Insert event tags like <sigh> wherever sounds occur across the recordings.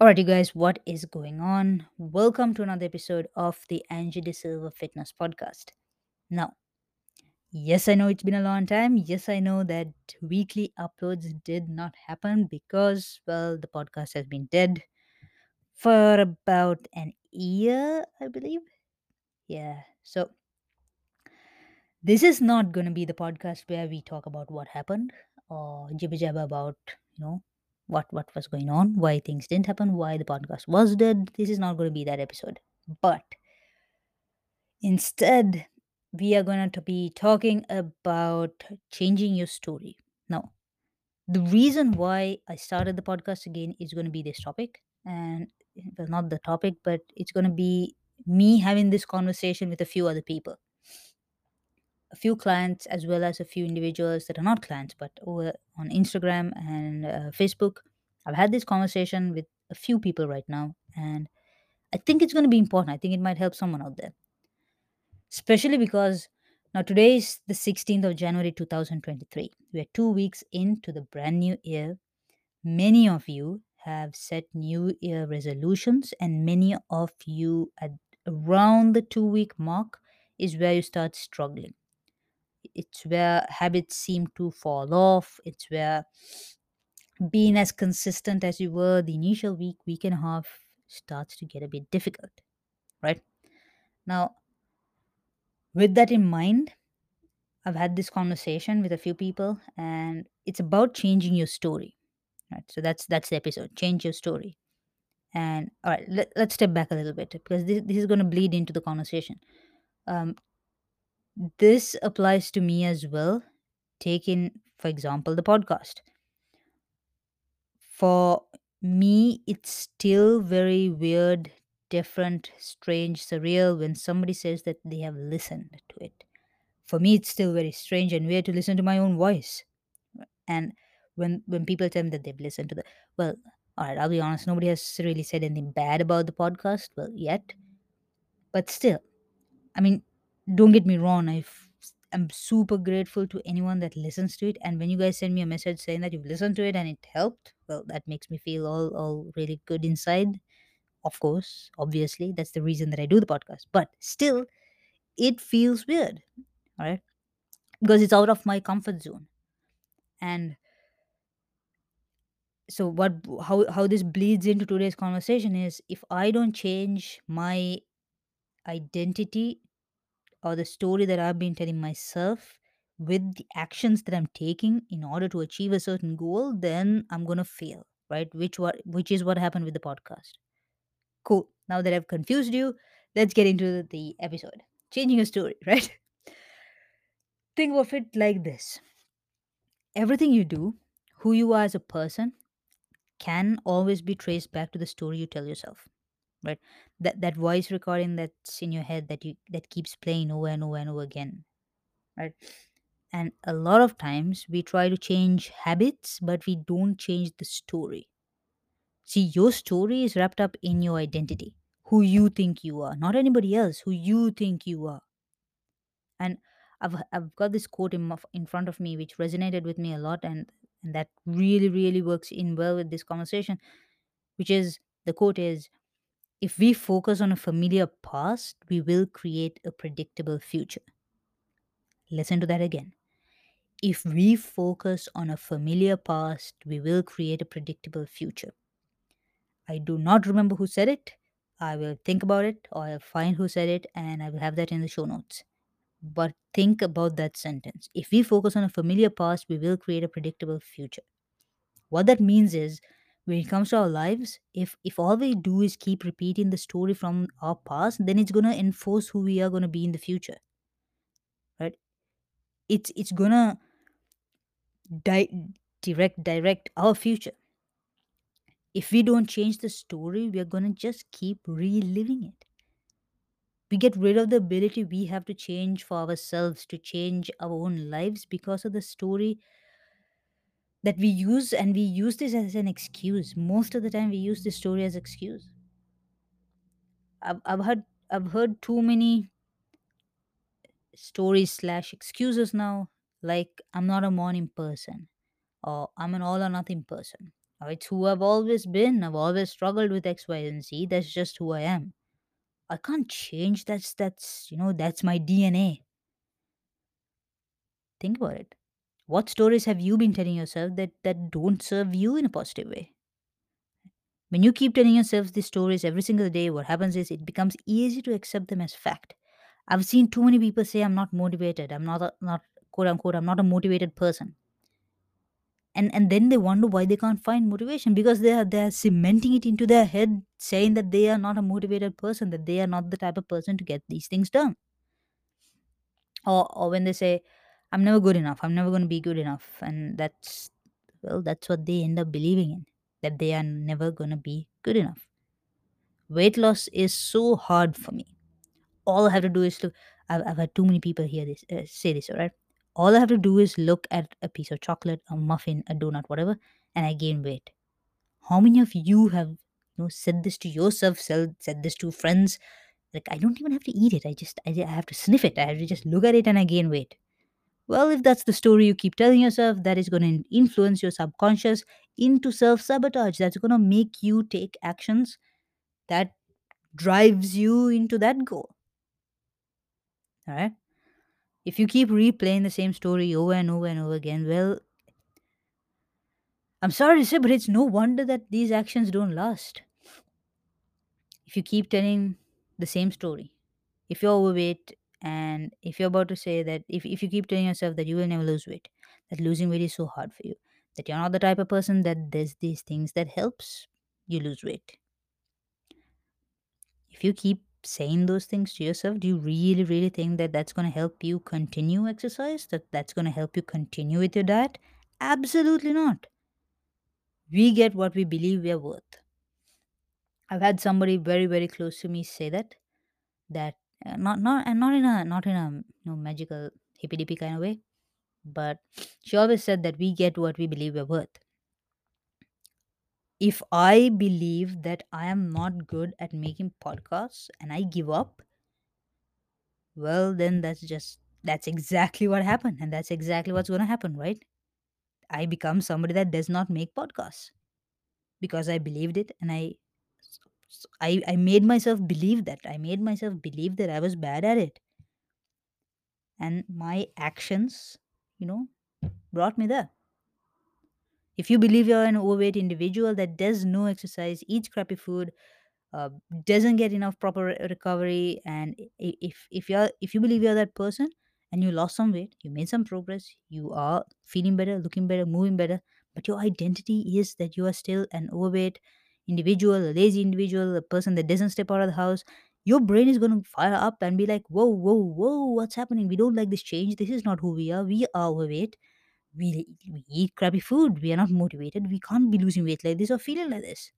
Alright, you guys, what is going on? Welcome to another episode of the Angie De Silva Fitness Podcast. Now, yes, I know it's been a long time. Yes, I know that weekly uploads did not happen because, well, the podcast has been dead for about an year, I believe. Yeah, so this is not going to be the podcast where we talk about what happened or jibber jabber about, you know, what what was going on, why things didn't happen, why the podcast was dead. This is not going to be that episode. But instead, we are going to be talking about changing your story. Now, the reason why I started the podcast again is going to be this topic, and well, not the topic, but it's going to be me having this conversation with a few other people a few clients as well as a few individuals that are not clients but over on instagram and uh, facebook. I've had this conversation with a few people right now and i think it's going to be important. I think it might help someone out there. Especially because now today is the 16th of january 2023 we are two weeks into the brand new year. Many of you have set new year resolutions and many of you at around the two week mark is where you start struggling it's where habits seem to fall off it's where being as consistent as you were the initial week week and a half starts to get a bit difficult right? Now with that in mind i've had this conversation with a few people and it's about changing your story right? So that's that's the episode change your story. And all right let, let's step back a little bit because this, this is going to bleed into the conversation. Um, this applies to me as well taking for example the podcast For me, it's still very weird, different, strange, surreal when somebody says that they have listened to it. For me, it's still very strange and weird to listen to my own voice. And when when people tell me that they've listened to the well, all right, I'll be honest, nobody has really said anything bad about the podcast, well, yet. But still, I mean, don't get me wrong. I am super grateful to anyone that listens to it. And when you guys send me a message saying that you've listened to it and it helped, well, that makes me feel all all really good inside. Of course, obviously, that's the reason that I do the podcast. But still, it feels weird, all right, because it's out of my comfort zone. And so, what how how this bleeds into today's conversation is if I don't change my identity or the story that I've been telling myself with the actions that I'm taking in order to achieve a certain goal, then I'm gonna fail, right? Which what which is what happened with the podcast. Cool. Now that I've confused you, let's get into the episode. Changing a story, <laughs> right? Think of it like this. Everything you do, who you are as a person, can always be traced back to the story you tell yourself. Right? That that voice recording that's in your head that you that keeps playing over and over and over again. Right? And a lot of times we try to change habits, but we don't change the story. See, your story is wrapped up in your identity, who you think you are, not anybody else, who you think you are. And I've, I've got this quote in, in front of me which resonated with me a lot, and, and that really, really works in well with this conversation, which is the quote is If we focus on a familiar past, we will create a predictable future. Listen to that again If we focus on a familiar past, we will create a predictable future. I do not remember who said it. I will think about it or I'll find who said it and I will have that in the show notes. But think about that sentence. If we focus on a familiar past, we will create a predictable future. What that means is when it comes to our lives, if if all we do is keep repeating the story from our past, then it's gonna enforce who we are gonna be in the future. Right? It's it's gonna di- direct direct our future if we don't change the story we are going to just keep reliving it we get rid of the ability we have to change for ourselves to change our own lives because of the story that we use and we use this as an excuse most of the time we use this story as excuse i've, I've heard i've heard too many stories slash excuses now like i'm not a morning person or i'm an all or nothing person Now, it's who I've always been. I've always struggled with X, Y, and Z. That's just who I am. I can't change. That's that's you know that's my DNA. Think about it. What stories have you been telling yourself that that don't serve you in a positive way? When you keep telling yourself these stories every single day, what happens is it becomes easy to accept them as fact. I've seen too many people say I'm not motivated. I'm not a, not quote unquote I'm not a motivated person. And and then they wonder why they can't find motivation because they are they are cementing it into their head saying that they are not a motivated person, that they are not the type of person to get these things done. Or or when they say I'm never good enough, I'm never going to be good enough and that's well that's what they end up believing in that they are never going to be good enough. Weight loss is so hard for me all I have to do is look. I've, I've had too many people hear this uh, say this. All right, all I have to do is look at a piece of chocolate, a muffin, a donut, whatever, and I gain weight. How many of you have you know said this to yourself? Said this to friends? Like I don't even have to eat it. I just I, I have to sniff it. I have to just look at it and I gain weight. Well, if that's the story you keep telling yourself, that is going to influence your subconscious into self sabotage. That's going to make you take actions that drives you into that goal. All right. If you keep replaying the same story over and over and over again, well, I'm sorry to say, but it's no wonder that these actions don't last. If you keep telling the same story, if you're overweight and if you're about to say that, if, if you keep telling yourself that you will never lose weight, that losing weight is so hard for you, that you're not the type of person that does these things that helps you lose weight. If you keep saying those things to yourself, do you really, really think that that's going to help you continue exercise? That that's going to help you continue with your diet? Absolutely not. We get what we believe we are worth. I've had somebody very, very close to me say that. That uh, not not and not in a not in a you know, magical hippy dippy kind of way, but she always said that we get what we believe we're worth. If I believe that I am not good at making podcasts and I give up, well then that's just that's exactly what happened and that's exactly what's going to happen right i become somebody that does not make podcasts because i believed it and i i i made myself believe that. I made myself believe that i was bad at it. And my actions you know brought me there. If you believe you're an overweight individual that does no exercise eats crappy food uh, doesn't get enough proper recovery and if if you're if you believe you're that person and you lost some weight you made some progress you are feeling better looking better moving better but your identity is that you are still an overweight individual a lazy individual a person that doesn't step out of the house your brain is going to fire up and be like whoa whoa whoa what's happening? We don't like this change. This is not who we are. We are overweight. We, we eat crappy food. We are not motivated. We can't be losing weight like this or feeling like this.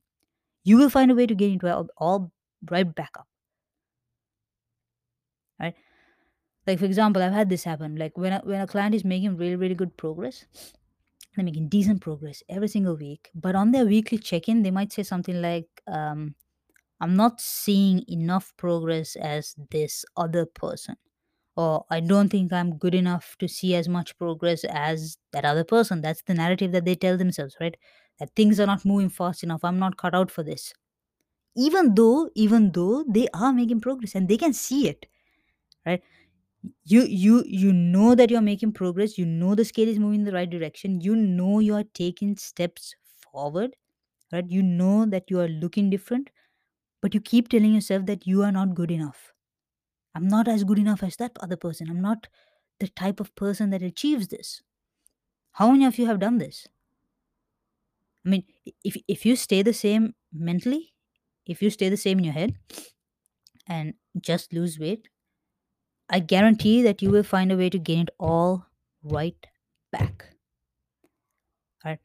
You will find a way to get into it all, right back up. Right? Like for example i've had this happen. Like when a, when a client is making really really good progress they're making decent progress every single week but on their weekly check-in they might say something like um, i'm not seeing enough progress as this other person or i don't think i'm good enough to see as much progress as that other person. That's the narrative that they tell themselves right? That things are not moving fast enough i'm not cut out for this. Even though even though they are making progress and they can see it right you you you know that you're making progress. You know the scale is moving in the right direction. You know you are taking steps forward right? You know that you are looking different but you keep telling yourself that you are not good enough. I'm not as good enough as that other person. I'm not the type of person that achieves this. How many of you have done this? I mean if if you stay the same mentally if you stay the same in your head and just lose weight I guarantee that you will find a way to gain it all right back. Right?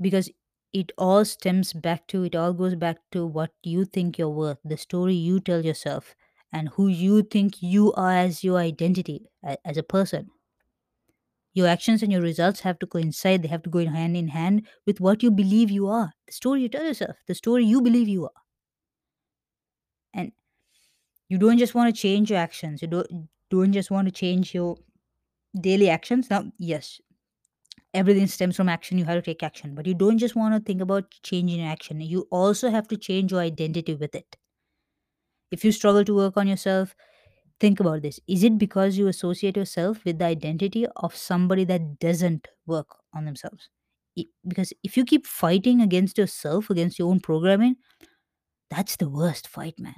Because it all stems back to, it all goes back to what you think you're worth, the story you tell yourself, and who you think you are as your identity as a person. Your actions and your results have to coincide, they have to go hand in hand with what you believe you are, the story you tell yourself, the story you believe you are. And you don't just want to change your actions, you don't, don't just want to change your daily actions. Now, yes, everything stems from action. You have to take action but you don't just want to think about changing your action. You also have to change your identity with it. If you struggle to work on yourself think about this. Is it because you associate yourself with the identity of somebody that doesn't work on themselves? Because if you keep fighting against yourself against your own programming that's the worst fight man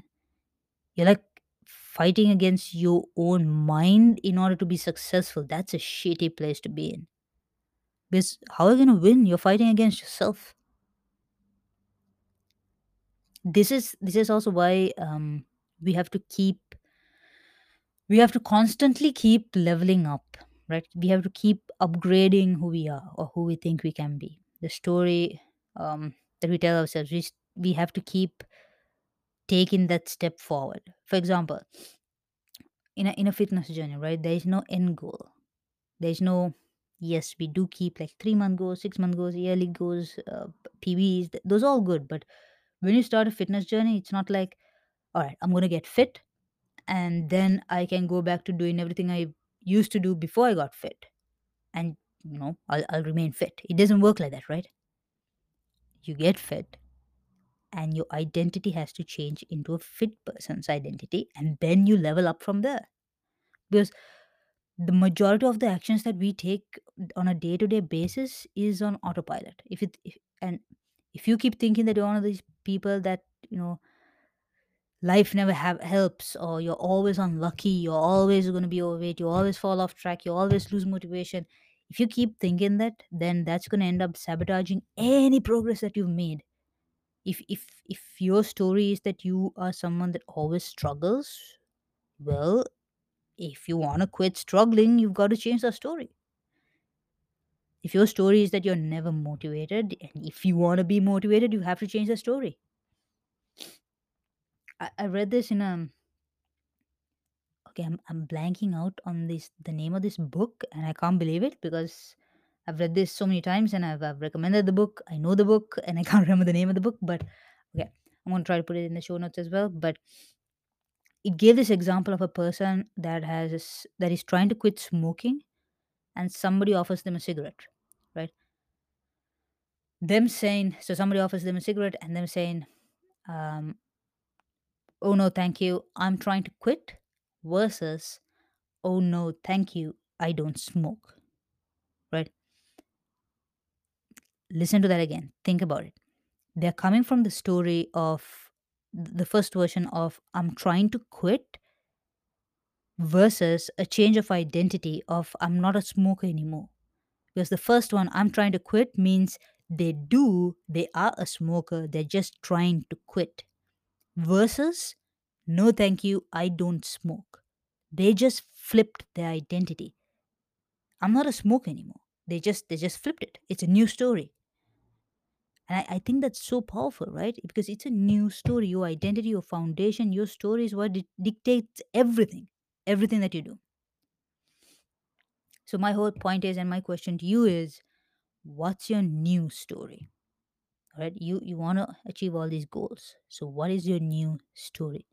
you're like fighting against your own mind in order to be successful. That's a shitty place to be in. Because how are you going to win? You're fighting against yourself. This is this is also why um, we have to keep we have to constantly keep leveling up right? We have to keep upgrading who we are or who we think we can be. The story um, that we tell ourselves we, we have to keep taking that step forward for example in a, in a fitness journey right there is no end goal there's no yes we do keep like three month goals six month goals yearly goals uh, pbs th- those are all good but when you start a fitness journey it's not like all right i'm going to get fit and then I can go back to doing everything I used to do before I got fit, and you know I'll, I'll remain fit. It doesn't work like that, right? You get fit, and your identity has to change into a fit person's identity, and then you level up from there. Because the majority of the actions that we take on a day-to-day basis is on autopilot. If it if, and if you keep thinking that you're one of these people that you know life never have helps or you're always unlucky you're always going to be overweight you always fall off track you always lose motivation if you keep thinking that then that's going to end up sabotaging any progress that you've made if if if your story is that you are someone that always struggles well if you want to quit struggling you've got to change the story. If your story is that you're never motivated and if you want to be motivated you have to change the story. I, I read this in a okay I'm, I'm blanking out on this the name of this book and i can't believe it because i've read this so many times and i've, I've recommended the book. I know the book and i <laughs> can't remember the name of the book but okay i'm going to try to put it in the show notes as well but it gave this example of a person that has that is trying to quit smoking and somebody offers them a cigarette right? Them saying so somebody offers them a cigarette and them saying um, oh no thank you i'm trying to quit versus oh no thank you i don't smoke right listen to that again. Think about it. They're coming from the story of the first version of i'm trying to quit versus a change of identity of i'm not a smoker anymore. Because the first one i'm trying to quit means they do they are a smoker they're just trying to quit. Versus no thank you i don't smoke. They just flipped their identity. I'm not a smoker anymore. They just they just flipped it. It's a new story And I, I think that's so powerful, right? Because it's a new story. Your identity, your foundation, your story is what di- dictates everything, everything that you do. So, my whole point is, and my question to you is what's your new story? Right. You, you want to achieve all these goals. So, what is your new story?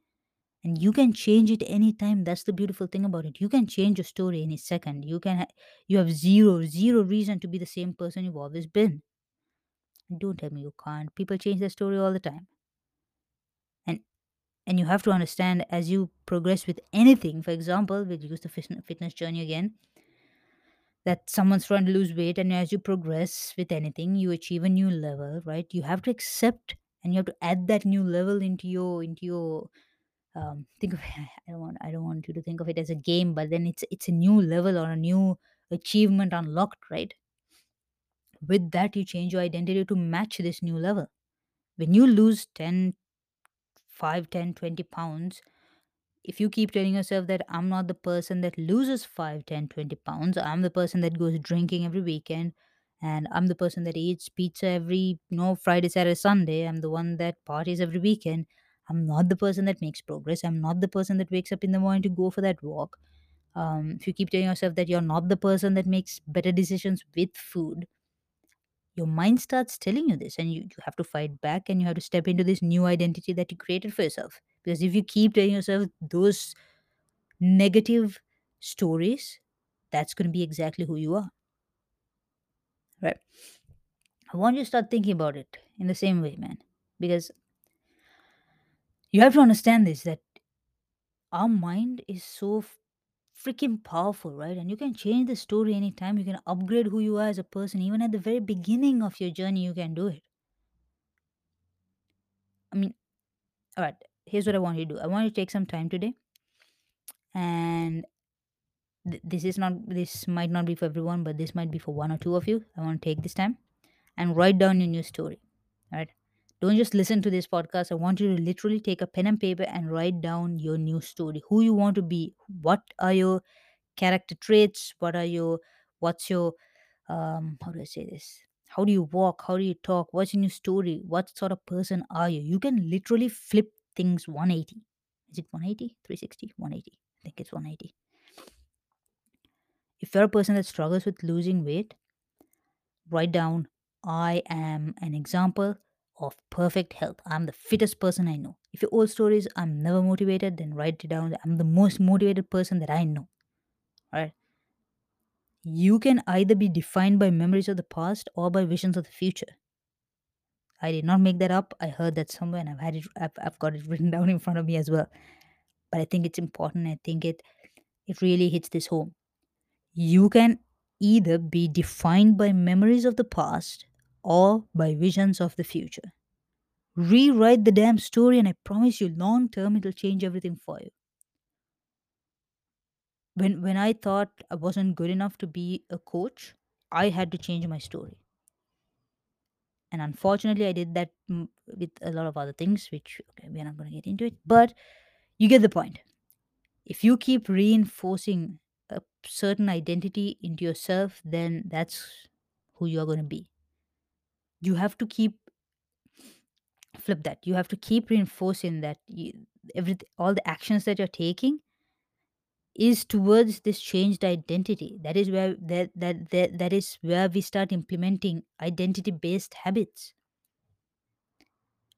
And you can change it anytime. That's the beautiful thing about it. You can change your story any second. You can, ha- you have zero, zero reason to be the same person you've always been. Don't tell me you can't. People change their story all the time. And and you have to understand as you progress with anything for example we'll use the fitness journey again that someone's trying to lose weight and as you progress with anything you achieve a new level right you have to accept and you have to add that new level into your into your um <laughs> think of i don't want i don't want you to think of it as a game but then it's it's a new level or a new achievement unlocked right with that you change your identity to match this new level when you lose 10, 5, 10, 20 pounds if you keep telling yourself that I'm not the person that loses 5, 10, 20 pounds, I'm the person that goes drinking every weekend, and I'm the person that eats pizza every, you know, Friday, Saturday, Sunday, I'm the one that parties every weekend. I'm not the person that makes progress. I'm not the person that wakes up in the morning to go for that walk. Um, if you keep telling yourself that you're not the person that makes better decisions with food, your mind starts telling you this, and you, you have to fight back and you have to step into this new identity that you created for yourself. Because if you keep telling yourself those negative stories, that's going to be exactly who you are. right? I want you to start thinking about it in the same way, man. Because you have to understand this that our mind is so freaking powerful, right? And you can change the story anytime. You can upgrade who you are as a person. Even at the very beginning of your journey, you can do it. I mean, all right, here's what I want you to do I want you to take some time today and th- this is not this might not be for everyone but this might be for one or two of you i want to take this time and write down your new story right don't just listen to this podcast. I want you to literally take a pen and paper and write down your new story. Who you want to be. What are your character traits? What are your what's your um how do i say this? How do you walk? How do you talk? What's your new story? What sort of person are you? You can literally flip things 180 is it 180 360 180 i think it's 180 if you're a person that struggles with losing weight, write down I am an example of perfect health. I'm the fittest person I know. If your old story is I'm never motivated, then write it down. I'm the most motivated person that I know. Alright. You can either be defined by memories of the past or by visions of the future. I did not make that up. I heard that somewhere and I've had it I've, I've got it <laughs> written down in front of me as well. But I think it's important. I think it it really hits this home. You can either be defined by memories of the past or by visions of the future. Rewrite the damn story, and I promise you, long term, it'll change everything for you. When, when I thought I wasn't good enough to be a coach, I had to change my story. And unfortunately, I did that with a lot of other things, which okay, we're not going to get into it. But you get the point. If you keep reinforcing a certain identity into yourself, then that's who you're going to be. You have to keep flip that. You have to keep reinforcing that you, every all the actions that you're taking is towards this changed identity. That is where that that that, that is where we start implementing identity based habits.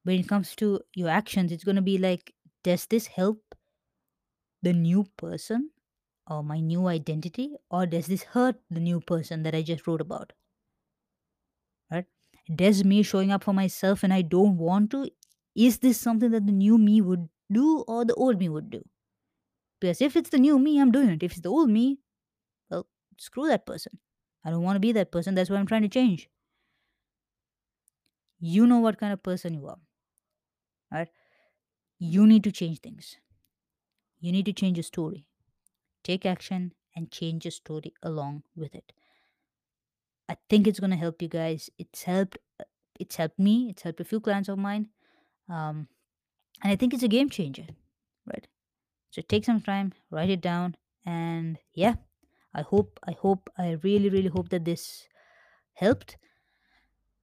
When it comes to your actions, it's going to be like, does this help the new person or my new identity or does this hurt the new person that i just wrote about right does me showing up for myself and i don't want to. Is this something that the new me would do or the old me would do? Because if it's the new me i'm doing it. If it's the old me well screw that person. I don't want to be that person. That's what i'm trying to change. You know what kind of person you are right? You need to change things. You need to change your story. Take action and change your story along with it i think it's to help you guys. It's helped it's helped me it's helped a few clients of mine um, and i think it's a game changer right? So take some time write it down and yeah i hope i hope i really really hope that this helped.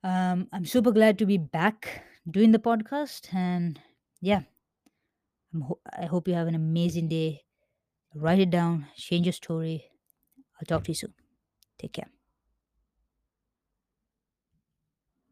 Um, i'm super glad to be back doing the podcast and yeah ho- i hope you have an amazing day. Write it down change your story. I'll talk to you soon. Take care